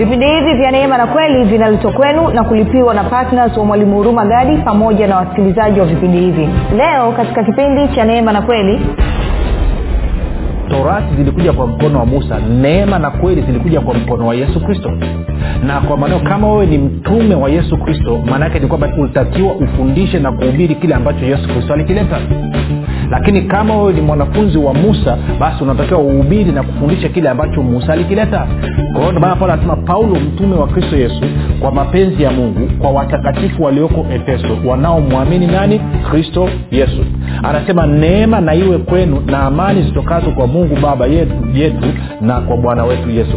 vipindi hivi vya neema na kweli vinaletwa kwenu na kulipiwa na ptns wa mwalimu huruma gadi pamoja na wasikilizaji wa vipindi hivi. Leo katika kipindi cha neema na kweli torati zilikuja kwa mkono wa musa neema na kweli zilikuja kwa mkono wa yesu kristo. Na kwa maneo kama wewe ni mtume wa yesu kristo maanaake ni kwamba ulitakiwa ufundishe na kuhubiri kile ambacho yesu kristo alikileta lakini kama wewe ni mwanafunzi wa musa basi unatakiwa uhubiri na kufundisha kile ambacho musa alikileta. Kwa hiyo paulo anasema paulo mtume wa kristo yesu kwa mapenzi ya mungu kwa watakatifu walioko efeso wanaomwamini nani? Kristo yesu. Anasema neema na iwe kwenu na amani zitokazo kwa mungu baba yetu, yetu na kwa bwana wetu yesu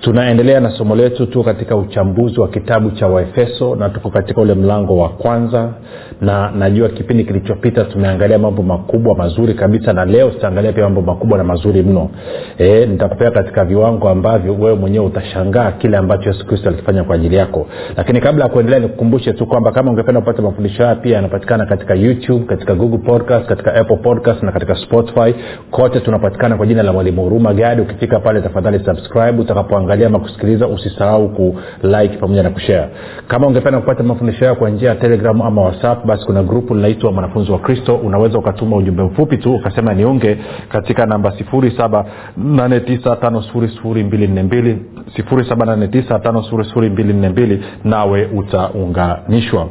tunaendelea na somo letu tu katika uchambuzi wa kitabu cha waefeso na tuko katika ule mlango wa kwanza. Na najua kipindi kilichopita tumeangalia mambo makubwa mazuri kabisa na leo tutaangalia pia mambo makubwa na mazuri mno. E, nitakupea katika viwango ambavyo wewe mwenyewe utashangaa kile ambacho yesu kristo alikifanya kwa ajili yako. Lakini kabla ya kuendelea nikukumbushe tu kwamba kama ungependa kupata mafundisho haya pia yanapatikana katika youtube katika google podcast katika apple podcast na katika spotify. Kote tunapatikana kwa jina la mwalimu huruma gadi. Ukifika pale tafadhali subscribe utakapoangalia ama kusikiliza usisahau kulike pamoja na kushare. Kama ungependa kupata mafundisho hayo kwa njia ya telegram ama whatsapp basi kuna grupu linaitwa mwanafunzi wa kristo. Unaweza ukatuma ujumbe mfupi tu ukasema niunge katika namba 7895242 7895242 nawe utaunganishwa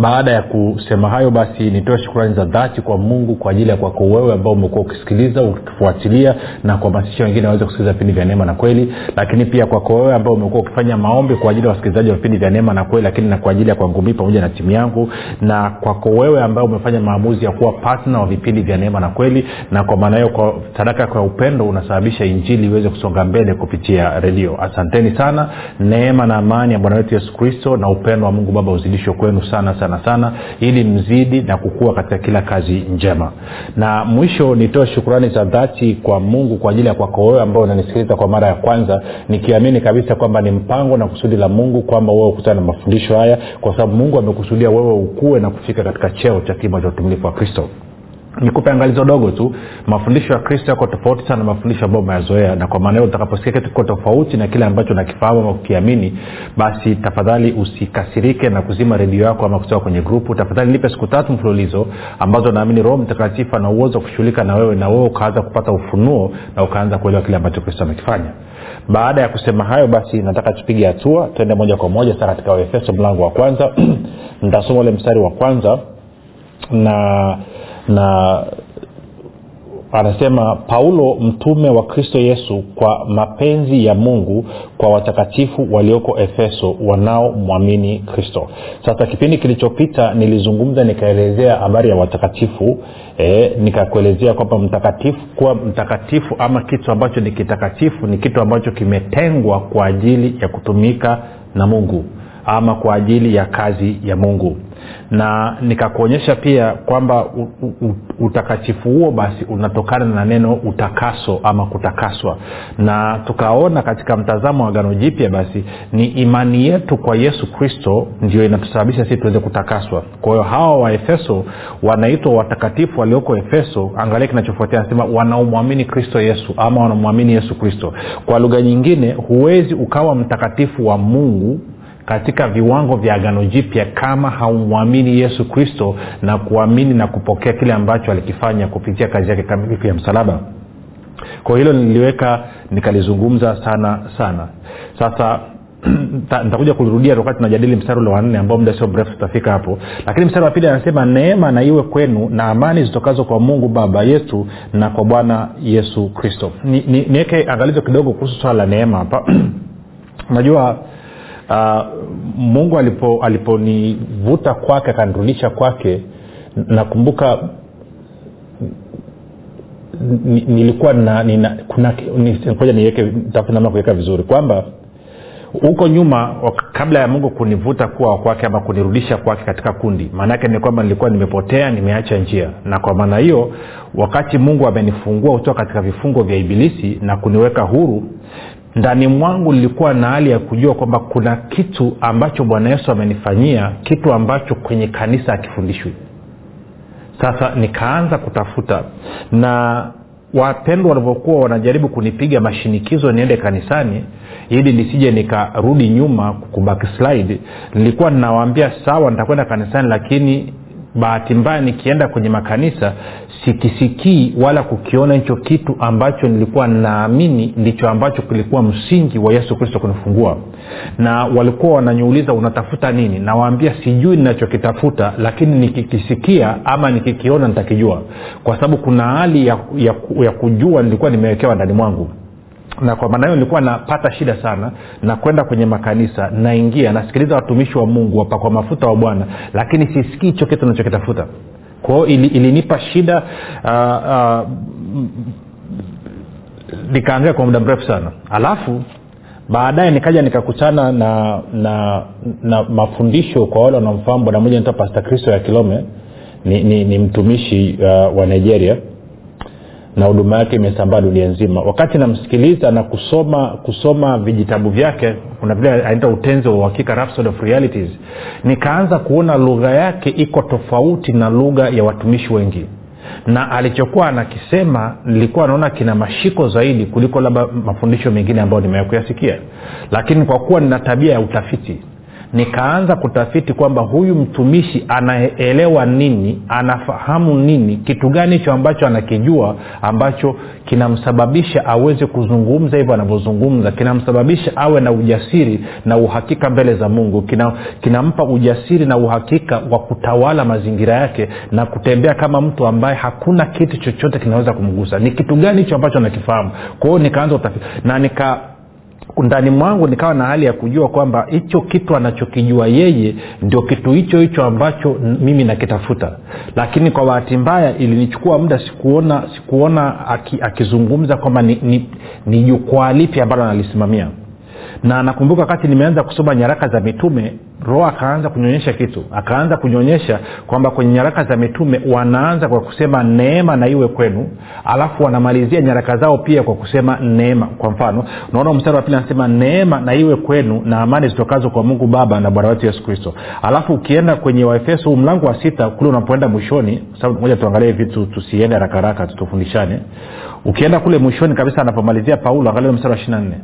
baada ya kusema hayo basi nitoe shukrani za dhati kwa mungu kwa ajili ya kwako wewe ambao umekuwa ukisikiliza ukifuatilia na kuhamasisha wengine waweze kusikiliza vipindi vya neema na kweli. Lakini pia kwako wewe ambao umekuwa ukifanya maombi kwa ajili ya wasikilizaji wa vipindi vya neema na kweli lakini na kwa ajili ya kwangu pamoja na timu yangu. Na kwako wewe ambao umefanya maamuzi ya kuwa patna wa vipindi vya neema na kweli na kwa maana hiyo kwa sadaka kwa upendo unasababisha injili iweze kusonga mbele kupitia redio. Asanteni sana. Neema na amani ya bwana wetu yesu kristo na upendo wa mungu baba uzidishwe kwenu sana sana sana sana ili mzidi na kukua katika kila kazi njema. Na mwisho nitoe shukurani za dhati kwa mungu kwa ajili ya kwako wewe ambao unanisikiliza kwa mara ya kwanza nikiamini kabisa kwamba ni mpango na kusudi la mungu kwamba wewe ukutana na mafundisho haya kwa sababu mungu amekusudia wewe ukue na kufika katika cheo cha kimo cha utumilifu wa kristo nikupe angalizo dogo tu mafundisho ya kristo yako tofauti sana na mafundisho ambayo umeyazoea na kwa maana hiyo utakaposikia kitu kiko tofauti na kile ambacho nakifahamu ama kukiamini basi tafadhali usikasirike na kuzima redio yako ama kutoka kwenye grupu. Tafadhali nipe siku tatu mfululizo ambazo naamini roho mtakatifu ana uwezo wa kushughulika na wewe na wewe ukaanza kupata ufunuo na ukaanza kuelewa kile ambacho kristo amekifanya. Baada ya kusema hayo basi nataka tupige hatua tuende moja kwa moja sasa katika waefeso mlango wa kwanza. Nitasoma ule mstari wa kwanza na na anasema paulo mtume wa kristo yesu kwa mapenzi ya mungu kwa watakatifu walioko efeso wanaomwamini kristo. Sasa kipindi kilichopita nilizungumza nikaelezea habari ya watakatifu e, nikakuelezea kwamba mtakatifu kuwa mtakatifu ama kitu ambacho ni kitakatifu ni kitu ambacho kimetengwa kwa ajili ya kutumika na mungu ama kwa ajili ya kazi ya mungu na nikakuonyesha pia kwamba utakatifu huo basi unatokana na neno utakaso ama kutakaswa. Na tukaona katika mtazamo wa gano jipya basi ni imani yetu kwa yesu kristo ndio inatusababisha sisi tuweze kutakaswa. Kwa hiyo hawa waefeso wanaitwa watakatifu walioko efeso angalia kinachofuatia anasema wanaomwamini kristo yesu ama wanamwamini yesu kristo. Kwa lugha nyingine huwezi ukawa mtakatifu wa mungu katika viwango vya agano jipya kama haumwamini yesu kristo na kuamini na kupokea kile ambacho alikifanya kupitia kazi yake kamilifu ya msalaba. Kwa hilo niliweka nikalizungumza sana sana. Sasa nitakuja kulirudia wakati tunajadili mstari ule wanne ambao muda sio mrefu tutafika hapo. Lakini mstari wa pili anasema neema na iwe kwenu na amani zitokazo kwa mungu baba yetu na kwa bwana yesu kristo. Niweke ni, ni angalizo kidogo kuhusu swala la neema hapa. Unajua uh, mungu aliponivuta alipo kwake akanirudisha kwake nakumbuka nilikuwa na nina, kuna ngoja niweke namna kuweka vizuri kwamba huko nyuma kabla ya mungu kunivuta kuwa kwake ama kunirudisha kwake katika kundi maanaake ni kwamba nilikuwa nimepotea nimeacha njia. Na kwa maana hiyo wakati mungu amenifungua kutoka katika vifungo vya ibilisi na kuniweka huru ndani mwangu nilikuwa na hali ya kujua kwamba kuna kitu ambacho bwana yesu amenifanyia kitu ambacho kwenye kanisa akifundishwi sasa nikaanza kutafuta na wapendwa walivyokuwa wanajaribu kunipiga mashinikizo niende kanisani ili nisije nikarudi nyuma kubackslide nilikuwa ninawaambia sawa nitakwenda kanisani lakini bahati mbaya nikienda kwenye makanisa sikisikii wala kukiona hicho kitu ambacho nilikuwa naamini ndicho ambacho kilikuwa msingi wa yesu kristo kunifungua. Na walikuwa wananiuliza unatafuta nini? Nawaambia sijui ninachokitafuta lakini nikikisikia ama nikikiona nitakijua. Kwa sababu kuna hali ya, ya, ya kujua nilikuwa nimewekewa ndani mwangu na kwa maana hiyo nilikuwa napata shida sana na kwenda kwenye makanisa naingia nasikiliza watumishi wa mungu wapakwa mafuta wa bwana lakini sisikii hicho kitu nachokitafuta kwao ili, ilinipa shida uh, uh, kwa muda mrefu sana. Alafu baadaye nikaja nikakutana na na na mafundisho kwa wale wanaomfahamu bwana. Moja naitwa pasta kristo ya kilome ni, ni, ni mtumishi uh, wa nigeria na huduma yake imesambaa dunia nzima. Wakati namsikiliza na kusoma kusoma vijitabu vyake kuna vile anaita utenzi wa uhakika of realities nikaanza kuona lugha yake iko tofauti na lugha ya watumishi wengi. Na alichokuwa anakisema nilikuwa naona kina mashiko zaidi kuliko labda mafundisho mengine ambayo nimekuyasikia lakini kwa kuwa nina tabia ya utafiti nikaanza kutafiti kwamba huyu mtumishi anaelewa nini anafahamu nini kitu gani hicho ambacho anakijua ambacho kinamsababisha aweze kuzungumza hivyo anavyozungumza kinamsababisha awe na ujasiri na uhakika mbele za mungu kina, kinampa ujasiri na uhakika wa kutawala mazingira yake na kutembea kama mtu ambaye hakuna kitu chochote kinaweza kumgusa. Ni kitu gani hicho ambacho anakifahamu? Kwa hiyo nikaanza utafiti na nika ndani mwangu nikawa na hali ya kujua kwamba hicho kitu anachokijua yeye ndio kitu hicho hicho ambacho mimi nakitafuta. Lakini kwa bahati mbaya ilinichukua muda sikuona sikuona akizungumza kwamba ni, ni, ni jukwaa lipi ambalo analisimamia na nakumbuka wakati nimeanza kusoma nyaraka za mitume roho akaanza kunyonyesha kitu. Akaanza kunyonyesha kwamba kwenye nyaraka za mitume wanaanza kwa kusema neema na iwe kwenu alafu wanamalizia nyaraka zao pia kwa kusema neema. Kwa mfano unaona mstari wa pili anasema neema na iwe kwenu na amani zitokazo kwa mungu baba na bwana wetu yesu kristo. Alafu ukienda kwenye waefeso mlango wa sita kule unapoenda mwishoni moja tuangalie vitu tusiende rakaraka tutufundishane. Ukienda kule mwishoni kabisa anapomalizia paulo angalia mstari wa ishiri nne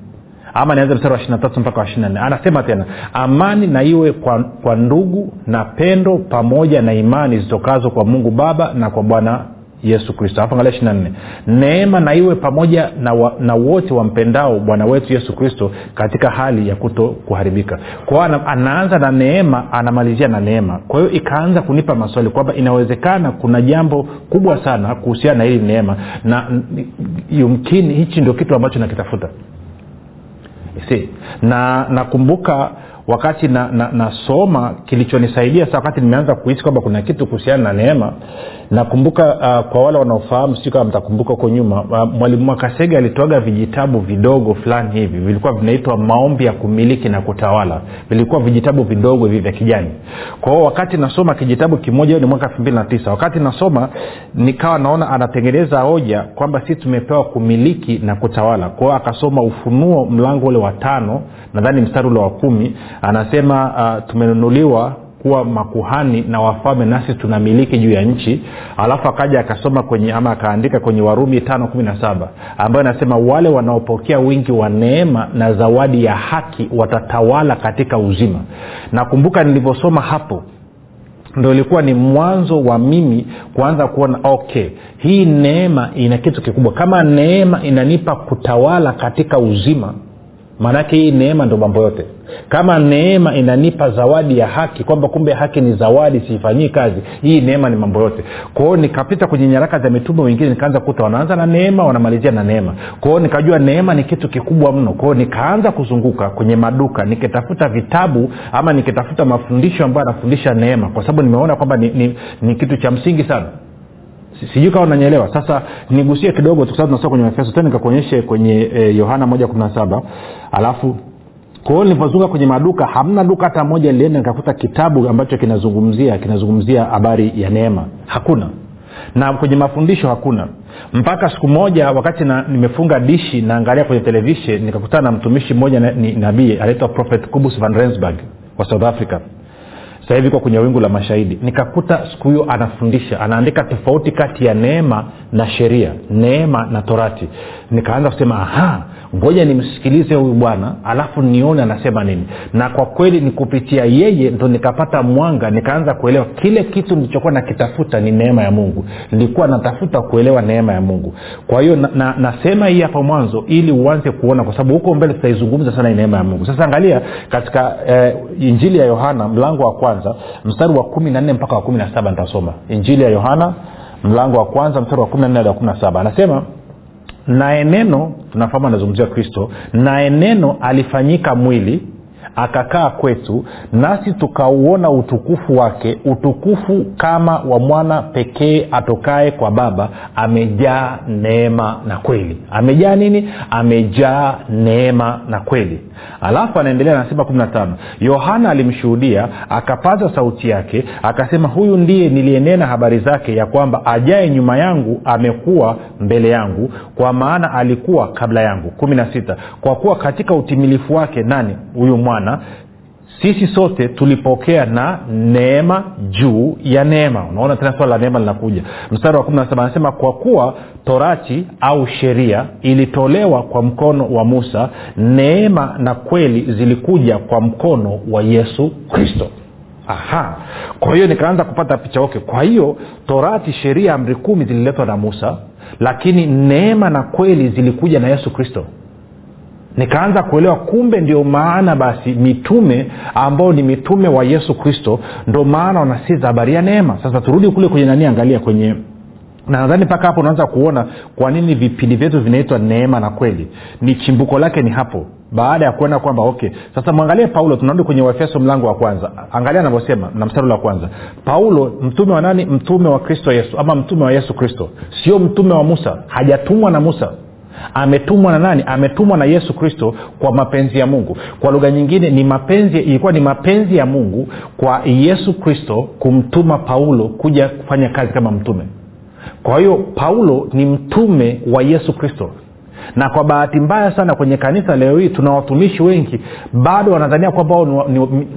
ama nianze mstari wa ishiri tatu mpaka wa ishiri nne. Anasema tena amani na iwe kwa, kwa ndugu na pendo pamoja na imani zitokazo kwa mungu baba na kwa bwana yesu kristo. Alafu angalia nne. Neema na iwe pamoja na, wa, na wote wampendao bwana wetu yesu kristo katika hali ya kuto kuharibika. Kwao anaanza na neema anamalizia na neema. Kwa hiyo ikaanza kunipa maswali kwamba inawezekana kuna jambo kubwa sana kuhusiana na hili neema na yumkini hichi ndio kitu ambacho nakitafuta na nakumbuka wakati nasoma na, na kilichonisaidia sa wakati nimeanza kuhisi kwamba kuna kitu kuhusiana na neema nakumbuka uh, kwa wale wanaofahamu si kama mtakumbuka huko nyuma uh, mwalimu mwakasege alitoaga vijitabu vidogo fulani hivi vilikuwa vinaitwa maombi ya kumiliki na kutawala. Vilikuwa vijitabu vidogo hivi vya kijani. Kwa hiyo wakati nasoma kijitabu kimoja ni mwaka elfu mbili na tisa wakati nasoma nikawa naona anatengeneza hoja kwamba sisi tumepewa kumiliki na kutawala. Kwa hiyo akasoma ufunuo mlango ule wa tano nadhani mstari ule wa kumi anasema uh, tumenunuliwa kuwa makuhani na wafalme nasi tunamiliki juu ya nchi. Alafu akaja akasoma kwenye ama akaandika kwenye warumi tano kumi na saba ambayo anasema wale wanaopokea wingi wa neema na zawadi ya haki watatawala katika uzima. Nakumbuka nilivyosoma hapo ndo ilikuwa ni mwanzo wa mimi kuanza kuona okay hii neema ina kitu kikubwa. Kama neema inanipa kutawala katika uzima maanake hii neema ndo mambo yote. Kama neema inanipa zawadi ya haki kwamba kumbe haki ni zawadi siifanyii kazi hii neema ni mambo yote. Kwao nikapita kwenye nyaraka za mitume wengine nikaanza kuta wanaanza na neema wanamalizia na neema. Kwao nikajua neema ni kitu kikubwa mno. Kwao nikaanza kuzunguka kwenye maduka nikitafuta vitabu ama nikitafuta mafundisho ambayo anafundisha neema kwa sababu nimeona kwamba ni, ni, ni kitu cha msingi sana sijui kama unanyelewa sasa nigusie kidogo kwa sababu tunasoma kwenye efeso tena nikakuonyeshe kwenye yohana e, moja kumi na saba. Alafu kwao nilipozunga kwenye maduka hamna duka hata moja nilienda nikakuta kitabu ambacho kinazungumzia kinazungumzia habari ya neema. Hakuna. Na kwenye mafundisho hakuna. Mpaka siku moja wakati na, nimefunga dishi naangalia kwenye televishen nikakutana na mtumishi mmoja na, ni nabii anaitwa prophet kubus van rensburg wa south africa sasa hivi iko kwenye wingu la mashahidi. Nikakuta siku hiyo anafundisha anaandika tofauti kati ya neema na sheria neema na torati. Nikaanza kusema aha ngoja nimsikilize huyu bwana alafu nione anasema nini. Na kwa kweli ni kupitia yeye ndo nikapata mwanga nikaanza kuelewa kile kitu nilichokuwa nakitafuta ni neema ya mungu. Nilikuwa natafuta kuelewa neema ya mungu. Kwa hiyo na, na, nasema hii hapo mwanzo ili uanze kuona kwa sababu huko mbele tutaizungumza sana neema ya mungu. Sasa angalia katika eh, injili ya yohana mlango wa kwanza mstari wa kumi na nne mpaka wa kumi na saba nitasoma. Injili ya yohana mlango wa kwanza mstari wa kumi na nne hadi wa kumi na saba. Anasema naye neno tunafahamu anazungumzia kristo naye neno alifanyika mwili akakaa kwetu nasi tukauona utukufu wake utukufu kama wa mwana pekee atokaye kwa baba amejaa neema na kweli. Amejaa nini? Amejaa neema na kweli. Alafu anaendelea anasema 15 yohana alimshuhudia akapaza sauti yake akasema huyu ndiye niliyenena habari zake ya kwamba ajaye nyuma yangu amekuwa mbele yangu kwa maana alikuwa kabla yangu. 16 kwa kuwa katika utimilifu wake nani? Huyu mwana sisi sote tulipokea na neema juu ya neema. Unaona tena swala la neema linakuja. Mstari wa 17 anasema kwa kuwa torati au sheria ilitolewa kwa mkono wa musa neema na kweli zilikuja kwa mkono wa yesu kristo. Aha. Kwa hiyo nikaanza kupata picha oke kwa hiyo torati sheria amri kumi zililetwa na musa lakini neema na kweli zilikuja na yesu kristo nikaanza kuelewa kumbe ndio maana basi mitume ambao ni mitume wa yesu kristo ndo maana wanasiza habari ya neema. Sasa turudi kule kwenye nani angalia kwenye na nadhani mpaka hapo unaanza kuona kwa nini vipindi vyetu vinaitwa neema na kweli. Ni chimbuko lake ni hapo baada ya kuona kwamba okay sasa mwangalie paulo tunarudi kwenye waefeso mlango wa kwanza. Angalia anavyosema na mstari wa kwanza. Paulo mtume wa nani? Mtume wa kristo yesu ama mtume wa yesu kristo. Sio mtume wa musa hajatumwa na musa ametumwa na nani? Ametumwa na yesu kristo kwa mapenzi ya mungu. Kwa lugha nyingine ni mapenzi ilikuwa ni mapenzi ya mungu kwa yesu kristo kumtuma paulo kuja kufanya kazi kama mtume. Kwa hiyo paulo ni mtume wa yesu kristo. Na kwa bahati mbaya sana kwenye kanisa leo hii tuna watumishi wengi bado wanadhania kwamba wao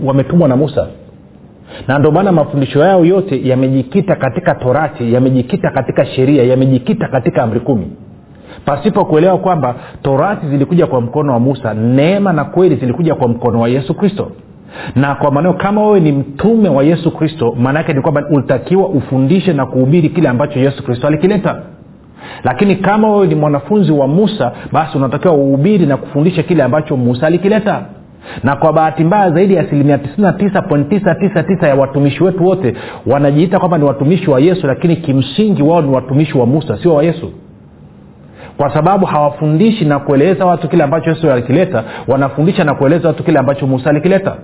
wametumwa na musa. Na ndio maana mafundisho yao yote yamejikita katika torati yamejikita katika sheria yamejikita katika amri kumi pasipo kuelewa kwamba torati zilikuja kwa mkono wa musa neema na kweli zilikuja kwa mkono wa yesu kristo. Na kwa maneo kama wewe ni mtume wa yesu kristo maanaake ni kwamba ulitakiwa ufundishe na kuhubiri kile ambacho yesu kristo alikileta. Lakini kama wewe ni mwanafunzi wa musa basi unatakiwa uhubiri na kufundisha kile ambacho musa alikileta. Na kwa bahati mbaya zaidi ya asilimia 99.999 ya watumishi wetu wote wanajiita kwamba ni watumishi wa yesu lakini kimsingi wao ni watumishi wa musa sio wa yesu kwa sababu hawafundishi na kueleza watu kile ambacho yesu alikileta wanafundisha na kueleza watu kile ambacho musa alikileta.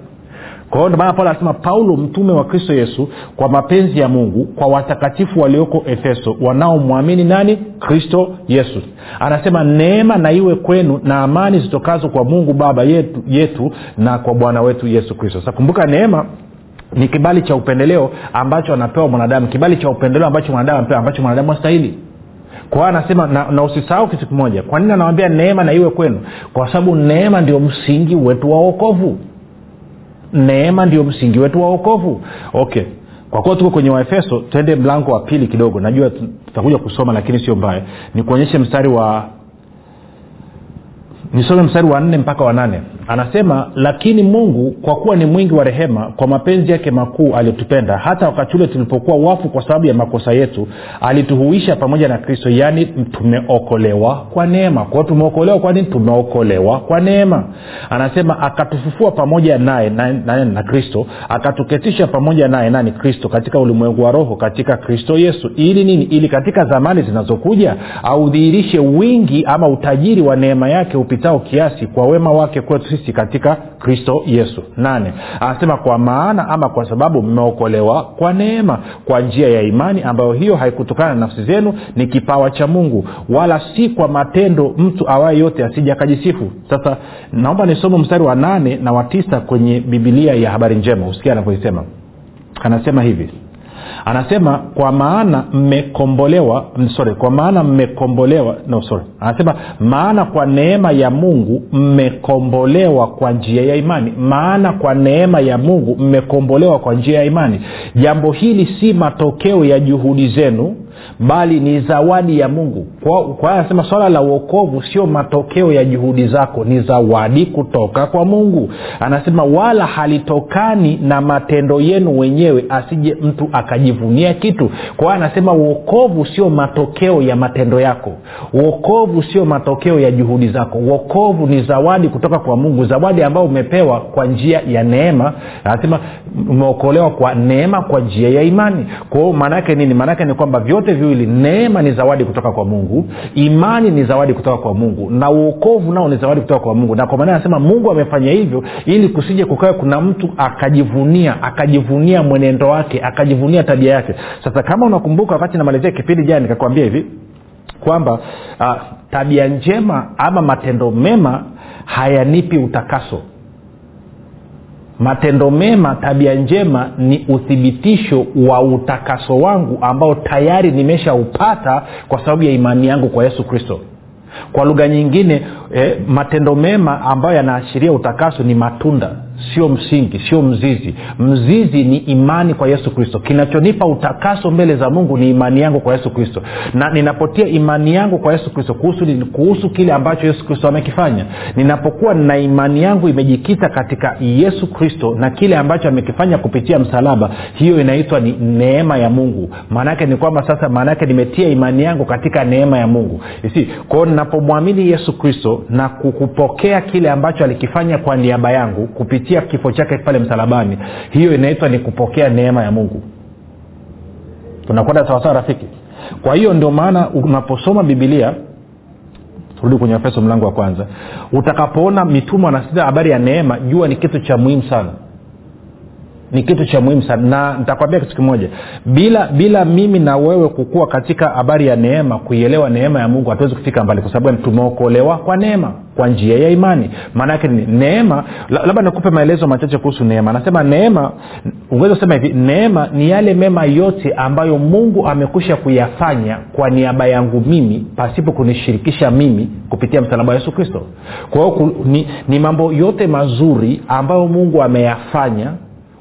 Kwa paulo anasema paulo mtume wa kristo yesu kwa mapenzi ya mungu kwa watakatifu walioko efeso wanaomwamini nani? Kristo yesu. Anasema neema na iwe kwenu na amani zitokazo kwa mungu baba yetu, yetu na kwa bwana wetu yesu kristo. Kumbuka neema ni kibali cha upendeleo ambacho anapewa mwanadamu kibali cha upendeleo ambacho mwanadamu anapewa ambacho mwanadamu astahili kwa anasema na, na usisahau kitu kimoja. Kwa nini anawambia neema na iwe kwenu? Kwa sababu neema ndio msingi wetu wa uokovu neema ndio msingi wetu wa okovu okay. Kwa kuwa tuko kwenye waefeso twende mlango wa pili kidogo. Najua tutakuja kusoma lakini sio mbaya. Nikuonyeshe mstari wa nisome mstari wa nne mpaka wa nane anasema lakini mungu kwa kuwa ni mwingi wa rehema kwa mapenzi yake makuu aliyotupenda hata wakati ule tulipokuwa wafu kwa sababu ya makosa yetu alituhuisha pamoja na kristo yaani tumeokolewa kwa neema. Kwao tumeokolewa kwa tumeokolewa kwa neema. Anasema akatufufua pamoja naye na, na, na kristo akatuketisha pamoja naye nani? Kristo katika ulimwengu wa roho katika kristo yesu. Ili nini? Ili katika zamani zinazokuja audhihirishe wingi ama utajiri wa neema yake upitao kiasi kwa wema wake kwetu sisi katika kristo yesu. Nane anasema kwa maana ama kwa sababu mmeokolewa kwa neema kwa njia ya imani ambayo hiyo haikutokana na nafsi zenu ni kipawa cha mungu. Wala si kwa matendo mtu awaye yote asija akajisifu. Sasa naomba nisome mstari wa nane na wa tisa kwenye bibilia ya habari njema. Usikia anavyoisema anasema hivi anasema kwa maana mmekombolewa sorry kwa maana mmekombolewa no sorry. Anasema maana kwa neema ya mungu mmekombolewa kwa njia ya imani. Maana kwa neema ya mungu mmekombolewa kwa njia ya imani. Jambo hili si matokeo ya juhudi zenu bali ni zawadi ya mungu. Kwa kwa hiyo anasema swala la uokovu sio matokeo ya juhudi zako ni zawadi kutoka kwa mungu. Anasema wala halitokani na matendo yenu wenyewe asije mtu akajivunia kitu. Kwa hiyo anasema uokovu sio matokeo ya matendo yako. Uokovu sio matokeo ya juhudi zako. Uokovu ni zawadi kutoka kwa mungu zawadi ambayo umepewa kwa njia ya neema. Anasema umeokolewa kwa neema kwa njia ya imani. Kwao maanaake nini? Maanaake ni kwamba vyote viwili neema ni zawadi kutoka kwa mungu imani ni zawadi kutoka kwa mungu na uokovu nao ni zawadi kutoka kwa mungu. Na kwa maana anasema mungu amefanya hivyo ili kusije kukawe kuna mtu akajivunia akajivunia mwenendo wake akajivunia tabia yake. Sasa kama unakumbuka wakati namalizia kipindi jana nikakwambia hivi kwamba uh, tabia njema ama matendo mema hayanipi utakaso matendo mema tabia njema ni uthibitisho wa utakaso wangu ambao tayari nimeshaupata kwa sababu ya imani yangu kwa yesu kristo. Kwa lugha nyingine eh, matendo mema ambayo yanaashiria utakaso ni matunda sio msingi sio mzizi. Mzizi ni imani kwa yesu kristo. Kinachonipa utakaso mbele za mungu ni imani yangu kwa yesu kristo. Na ninapotia imani yangu kwa yesu kristo kuhusu, kuhusu kile ambacho yesu kristo amekifanya. Ninapokuwa na imani yangu imejikita katika yesu kristo na kile ambacho amekifanya kupitia msalaba hiyo inaitwa ni neema ya mungu. Maanaake ni kwamba sasa maanaake nimetia imani yangu katika neema ya mungu. Isi kwao ninapomwamini yesu kristo na kukupokea kile ambacho alikifanya kwa niaba yangu kupitia kupitia kifo chake pale msalabani. Hiyo inaitwa ni kupokea neema ya mungu. Tunakwenda sawasawa rafiki? Kwa hiyo ndio maana unaposoma bibilia turudi kwenye efeso mlango wa kwanza utakapoona mitume wanasita habari ya neema jua ni kitu cha muhimu sana ni kitu cha muhimu sana. Na nitakwambia kitu kimoja. Bila bila mimi na wewe kukua katika habari ya neema kuielewa neema ya mungu hatuwezi kufika mbali. Kwa sababu tumeokolewa kwa neema kwa njia ya imani. Maana yake ni neema labda nikupe maelezo machache kuhusu neema. Anasema neema ungeweza kusema hivi neema ni yale mema yote ambayo mungu amekwisha kuyafanya kwa niaba yangu mimi pasipo kunishirikisha mimi kupitia msalaba wa yesu kristo. Kwa hiyo ni, ni mambo yote mazuri ambayo mungu ameyafanya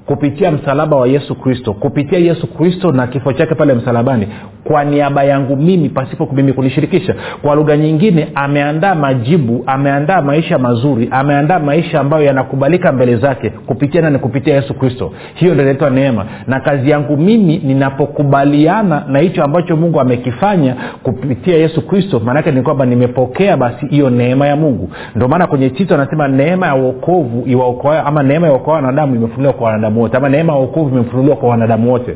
kupitia msalaba wa yesu kristo kupitia yesu kristo na kifo chake pale msalabani kwa niaba yangu mimi pasipo mimi kunishirikisha. Kwa lugha nyingine ameandaa majibu ameandaa maisha mazuri ameandaa maisha ambayo yanakubalika mbele zake kupitia nani? Kupitia yesu kristo. Hiyo ndio inaitwa neema. Na kazi yangu mimi ninapokubaliana na hicho ambacho mungu amekifanya kupitia yesu kristo maanake ni kwamba nimepokea basi hiyo neema ya mungu. Ndio maana kwenye tito anasema neema ya uokovu ama neema ya uokoa wanadamu imefunuliwa kwa wanadamu wote ama neema ya uokovu imefunuliwa kwa wanadamu wote.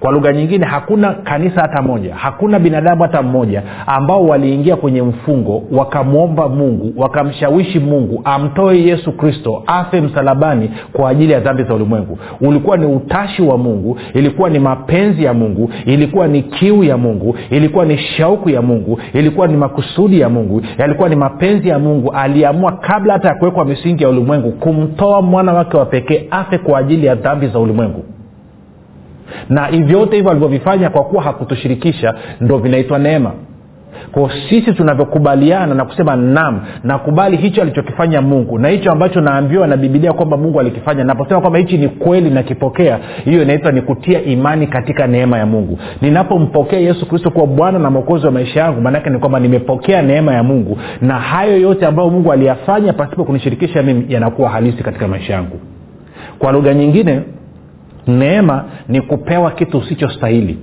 Kwa lugha nyingine hakuna kanisa hata moja hakuna binadamu hata mmoja ambao waliingia kwenye mfungo wakamwomba mungu wakamshawishi mungu amtoe yesu kristo afe msalabani kwa ajili ya dhambi za ulimwengu. Ulikuwa ni utashi wa mungu ilikuwa ni mapenzi ya mungu ilikuwa ni kiu ya mungu ilikuwa ni shauku ya mungu ilikuwa ni makusudi ya mungu yalikuwa ni mapenzi ya mungu. Aliamua kabla hata ya kuwekwa misingi ya ulimwengu kumtoa mwana wake wa pekee afe kwa ajili ya dhambi za ulimwengu na vyote hivyo alivyovifanya kwa kuwa hakutushirikisha ndo vinaitwa neema. Ko sisi tunavyokubaliana na kusema nam nakubali hicho alichokifanya mungu na hicho ambacho naambiwa na bibilia kwamba mungu alikifanya. Naposema kwamba hichi ni kweli nakipokea hiyo inaitwa ni kutia imani katika neema ya mungu. Ninapompokea yesu kristo kuwa bwana na mwokozi wa maisha yangu maanake ni kwamba nimepokea neema ya mungu na hayo yote ambayo mungu aliyafanya pasipo kunishirikisha mimi yanakuwa halisi katika maisha yangu. Kwa lugha nyingine neema ni kupewa kitu usichostahili.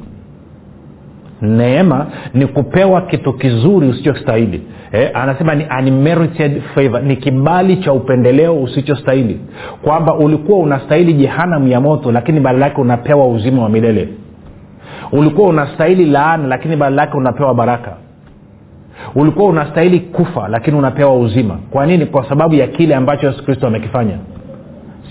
Neema ni kupewa kitu kizuri usichostahili. Eh, anasema ni unmerited favor ni kibali cha upendeleo usichostahili. Kwamba ulikuwa unastahili jehanamu ya moto lakini badala yake unapewa uzima wa milele. Ulikuwa unastahili laana lakini badala yake unapewa baraka. Ulikuwa unastahili kufa lakini unapewa uzima. Kwa nini? Kwa sababu ya kile ambacho yesu kristo amekifanya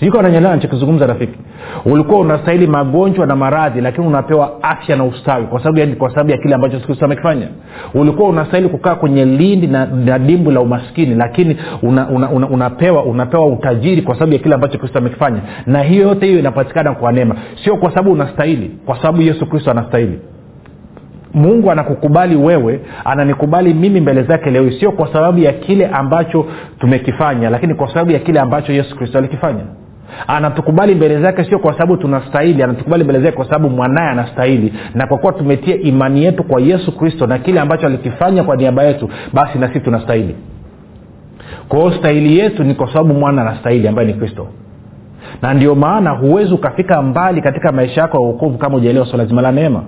siko ananyelewa nachokizungumza rafiki. Ulikuwa unastahili magonjwa na maradhi lakini unapewa afya na ustawi. Kwa sababu ya, kwa sababu ya kile ambacho amekifanya ulikuwa unastahili kukaa kwenye lindi na, na dimbu la umaskini lakini una, una, una, unapewa unapewa utajiri kwa sababu ya kile ambacho kristo amekifanya na hiyo yote hiyo inapatikana kwa neema. Sio kwa sababu unastahili kwa sababu yesu kristo anastahili. Mungu anakukubali wewe ananikubali mimi mbele zake leo. Sio kwa sababu ya kile ambacho tumekifanya lakini kwa sababu ya kile ambacho yesu kristo alikifanya anatukubali mbele zake sio kwa sababu tunastahili anatukubali mbele zake kwa sababu mwanaye anastahili. Na kwa kuwa tumetia imani yetu kwa yesu kristo na kile ambacho alikifanya kwa niaba yetu basi na sisi tunastahili. Kwao stahili yetu ni kwa sababu mwana anastahili ambaye ni kristo. Na ndio maana huwezi ukafika mbali katika maisha yako ya uokovu kama ujaelewa swala zima la neema.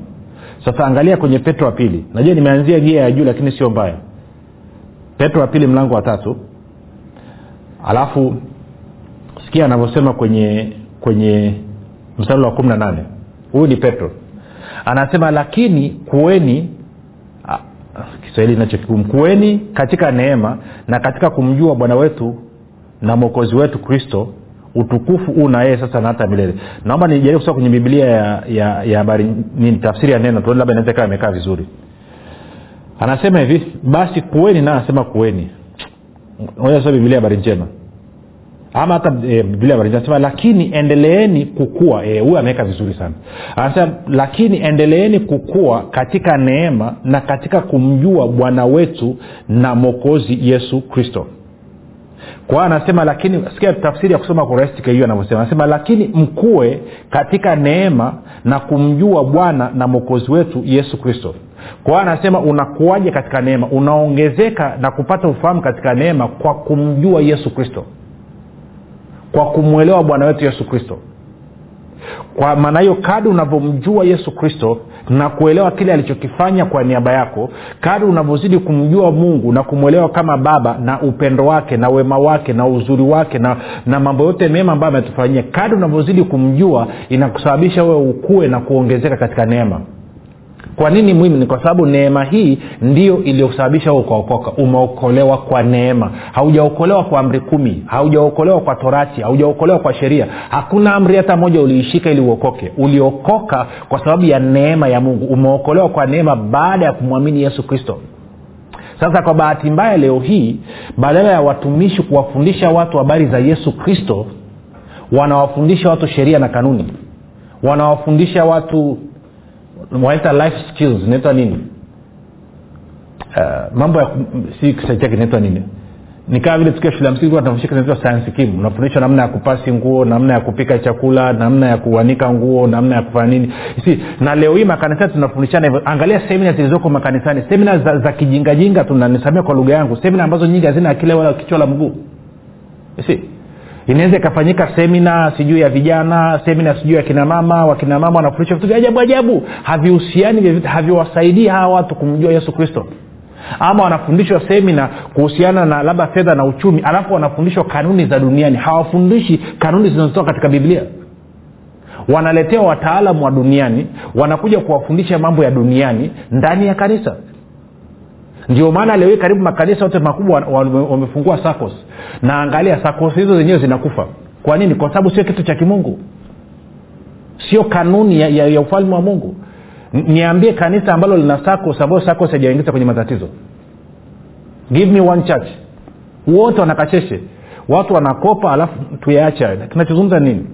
Sasa angalia kwenye petro wa pili. Najua nimeanzia gia ya juu lakini sio mbaya. Petro wa pili mlango wa tatu. Alafu sikia anavyosema kwenye kwenye mstari wa kumi na nane. Huyu ni petro. Anasema lakini kuweni kiswahili nachokigumu kuweni katika neema na katika kumjua bwana wetu na mwokozi wetu kristo utukufu huu na yeye sasa na hata milele. Naomba nijaribu kusoma kwenye biblia ya ya habari nini tafsiri ya neno tuone labda inaweza ikawa imekaa vizuri. Anasema hivi basi kuweni na anasema kuweni. Biblia habari njema ama hata e, biblia anasema lakini endeleeni kukua. Huyu e, ameweka vizuri sana. Anasema lakini endeleeni kukua katika neema na katika kumjua bwana wetu na mwokozi yesu kristo. Kwa anasema lakini sikia tafsiri ya kusoma kurahisi hiyo anavyosema. Anasema lakini mkue katika neema na kumjua bwana na mwokozi wetu yesu kristo. Kwa hiyo anasema unakuaje katika neema? Unaongezeka na kupata ufahamu katika neema kwa kumjua yesu kristo kwa kumwelewa bwana wetu yesu kristo. Kwa maana hiyo kadi unavyomjua yesu kristo na kuelewa kile alichokifanya kwa niaba yako kadi unavyozidi kumjua mungu na kumwelewa kama baba na upendo wake na wema wake na uzuri wake na, na mambo yote mema ambayo ametufanyia kadi unavyozidi kumjua inakusababisha wewe ukue na kuongezeka katika neema kwa nini muhimu? Ni kwa sababu neema hii ndio iliyosababisha ukaokoka. Umeokolewa kwa neema. Haujaokolewa kwa amri kumi haujaokolewa kwa torati haujaokolewa kwa sheria. Hakuna amri hata moja uliishika ili uokoke. Uliokoka kwa sababu ya neema ya mungu. Umeokolewa kwa neema baada ya kumwamini yesu kristo. Sasa kwa bahati mbaya leo hii badala ya watumishi kuwafundisha watu habari za yesu kristo wanawafundisha watu sheria na kanuni. Wanawafundisha watu wanaita life skills inaitwa nini? Uh, mambo ya si kisai chake inaitwa nini? Ni kama vile tukiwa shule ya msingi tunafundisha kinaitwa science kim unafundishwa namna ya kupasi nguo namna ya kupika chakula namna ya kuanika nguo namna ya kufanya nini. Si na leo hii makanisani tunafundishana hivyo. Angalia semina zilizoko makanisani. Semina za, za kijingajinga tunanisamia kwa lugha yangu. Semina ambazo nyingi hazina akile wala kichwa la mguu. Si inaweza ikafanyika semina sijuu ya vijana semina sijuu ya kinamama wakinamama wanafundisha vitu vya ajabu ajabu. Havihusiani haviwasaidii hawa watu kumjua yesu kristo. Ama wanafundishwa semina kuhusiana na labda fedha na uchumi alafu wanafundishwa kanuni za duniani. Hawafundishi kanuni zinazotoka katika biblia. Wanaletea wataalamu wa duniani wanakuja kuwafundisha mambo ya duniani ndani ya kanisa ndio maana leo karibu makanisa yote makubwa wamefungua sacos na angalia sacos hizo zenyewe zinakufa. Kwa nini? Kwa sababu sio kitu cha kimungu. Sio kanuni ya, ya, ya ufalme wa mungu. Niambie kanisa ambalo lina sacos ambayo sacos haijaingiza kwenye matatizo. Give me one church. Wote wanakacheshe. Watu wanakopa alafu tuyaacha tunachozungumza nini?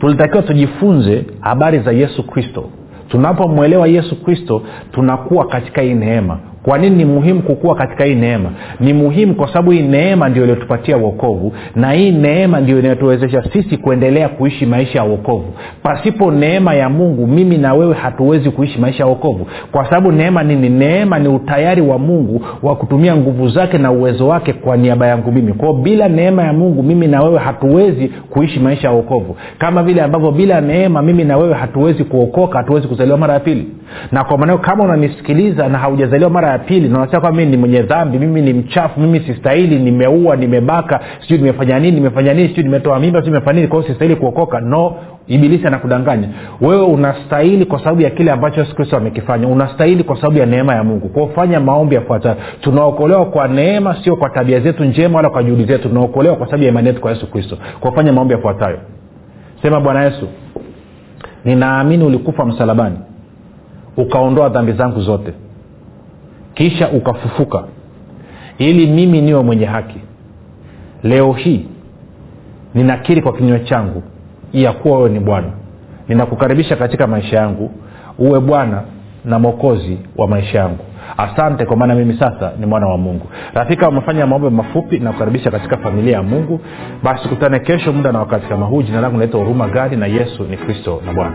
Tulitakiwa tujifunze habari za yesu kristo. Tunapomwelewa yesu kristo tunakuwa katika hii neema kwa nini ni muhimu kukua katika hii neema? Ni muhimu kwa sababu hii neema ndio iliyotupatia uokovu na hii neema ndio inayotuwezesha sisi kuendelea kuishi maisha ya uokovu pasipo neema ya mungu mimi na wewe hatuwezi kuishi maisha ya uokovu kwa sababu neema nini? Neema ni utayari wa mungu wa kutumia nguvu zake na uwezo wake kwa niaba yangu mimi. Kwao bila neema ya mungu mimi na wewe hatuwezi kuishi maisha ya uokovu kama vile ambavyo bila neema mimi na wewe hatuwezi kuokoka hatuwezi kuzaliwa mara ya pili na kwa maneo kama unanisikiliza na haujazaliwa mara ya pili na unasema kwamba mimi ni mwenye dhambi mimi ni mchafu mimi sistahili nimeua nimebaka sijui nimefanya nini nimefanya nini sijui nimetoa mimba sijui nimefanya nini kwa sistahili kuokoka. No ibilisi anakudanganya. Wewe unastahili kwa sababu ya kile ambacho yesu kristo amekifanya. Unastahili kwa sababu ya neema ya mungu. Kwao fanya maombi yafuatayo. Tunaokolewa kwa neema sio kwa tabia zetu njema wala kwa juhudi zetu. Tunaokolewa kwa sababu ya imani yetu kwa yesu kristo. Kwa fanya maombi yafuatayo. Sema bwana yesu ninaamini ulikufa msalabani ukaondoa dhambi zangu zote. Kisha ukafufuka ili mimi niwe mwenye haki. Leo hii ninakiri kwa kinywa changu ya kuwa wewe ni bwana. Ninakukaribisha katika maisha yangu uwe bwana na mwokozi wa maisha yangu. Asante kwa maana mimi sasa ni mwana wa mungu. Rafika umefanya maombe mafupi na kukaribisha katika familia ya mungu. Basi kutane kesho muda na wakati kama huu. Jina langu naitwa huruma gadi na yesu ni kristo na bwana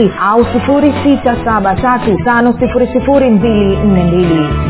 7895242 au 6735242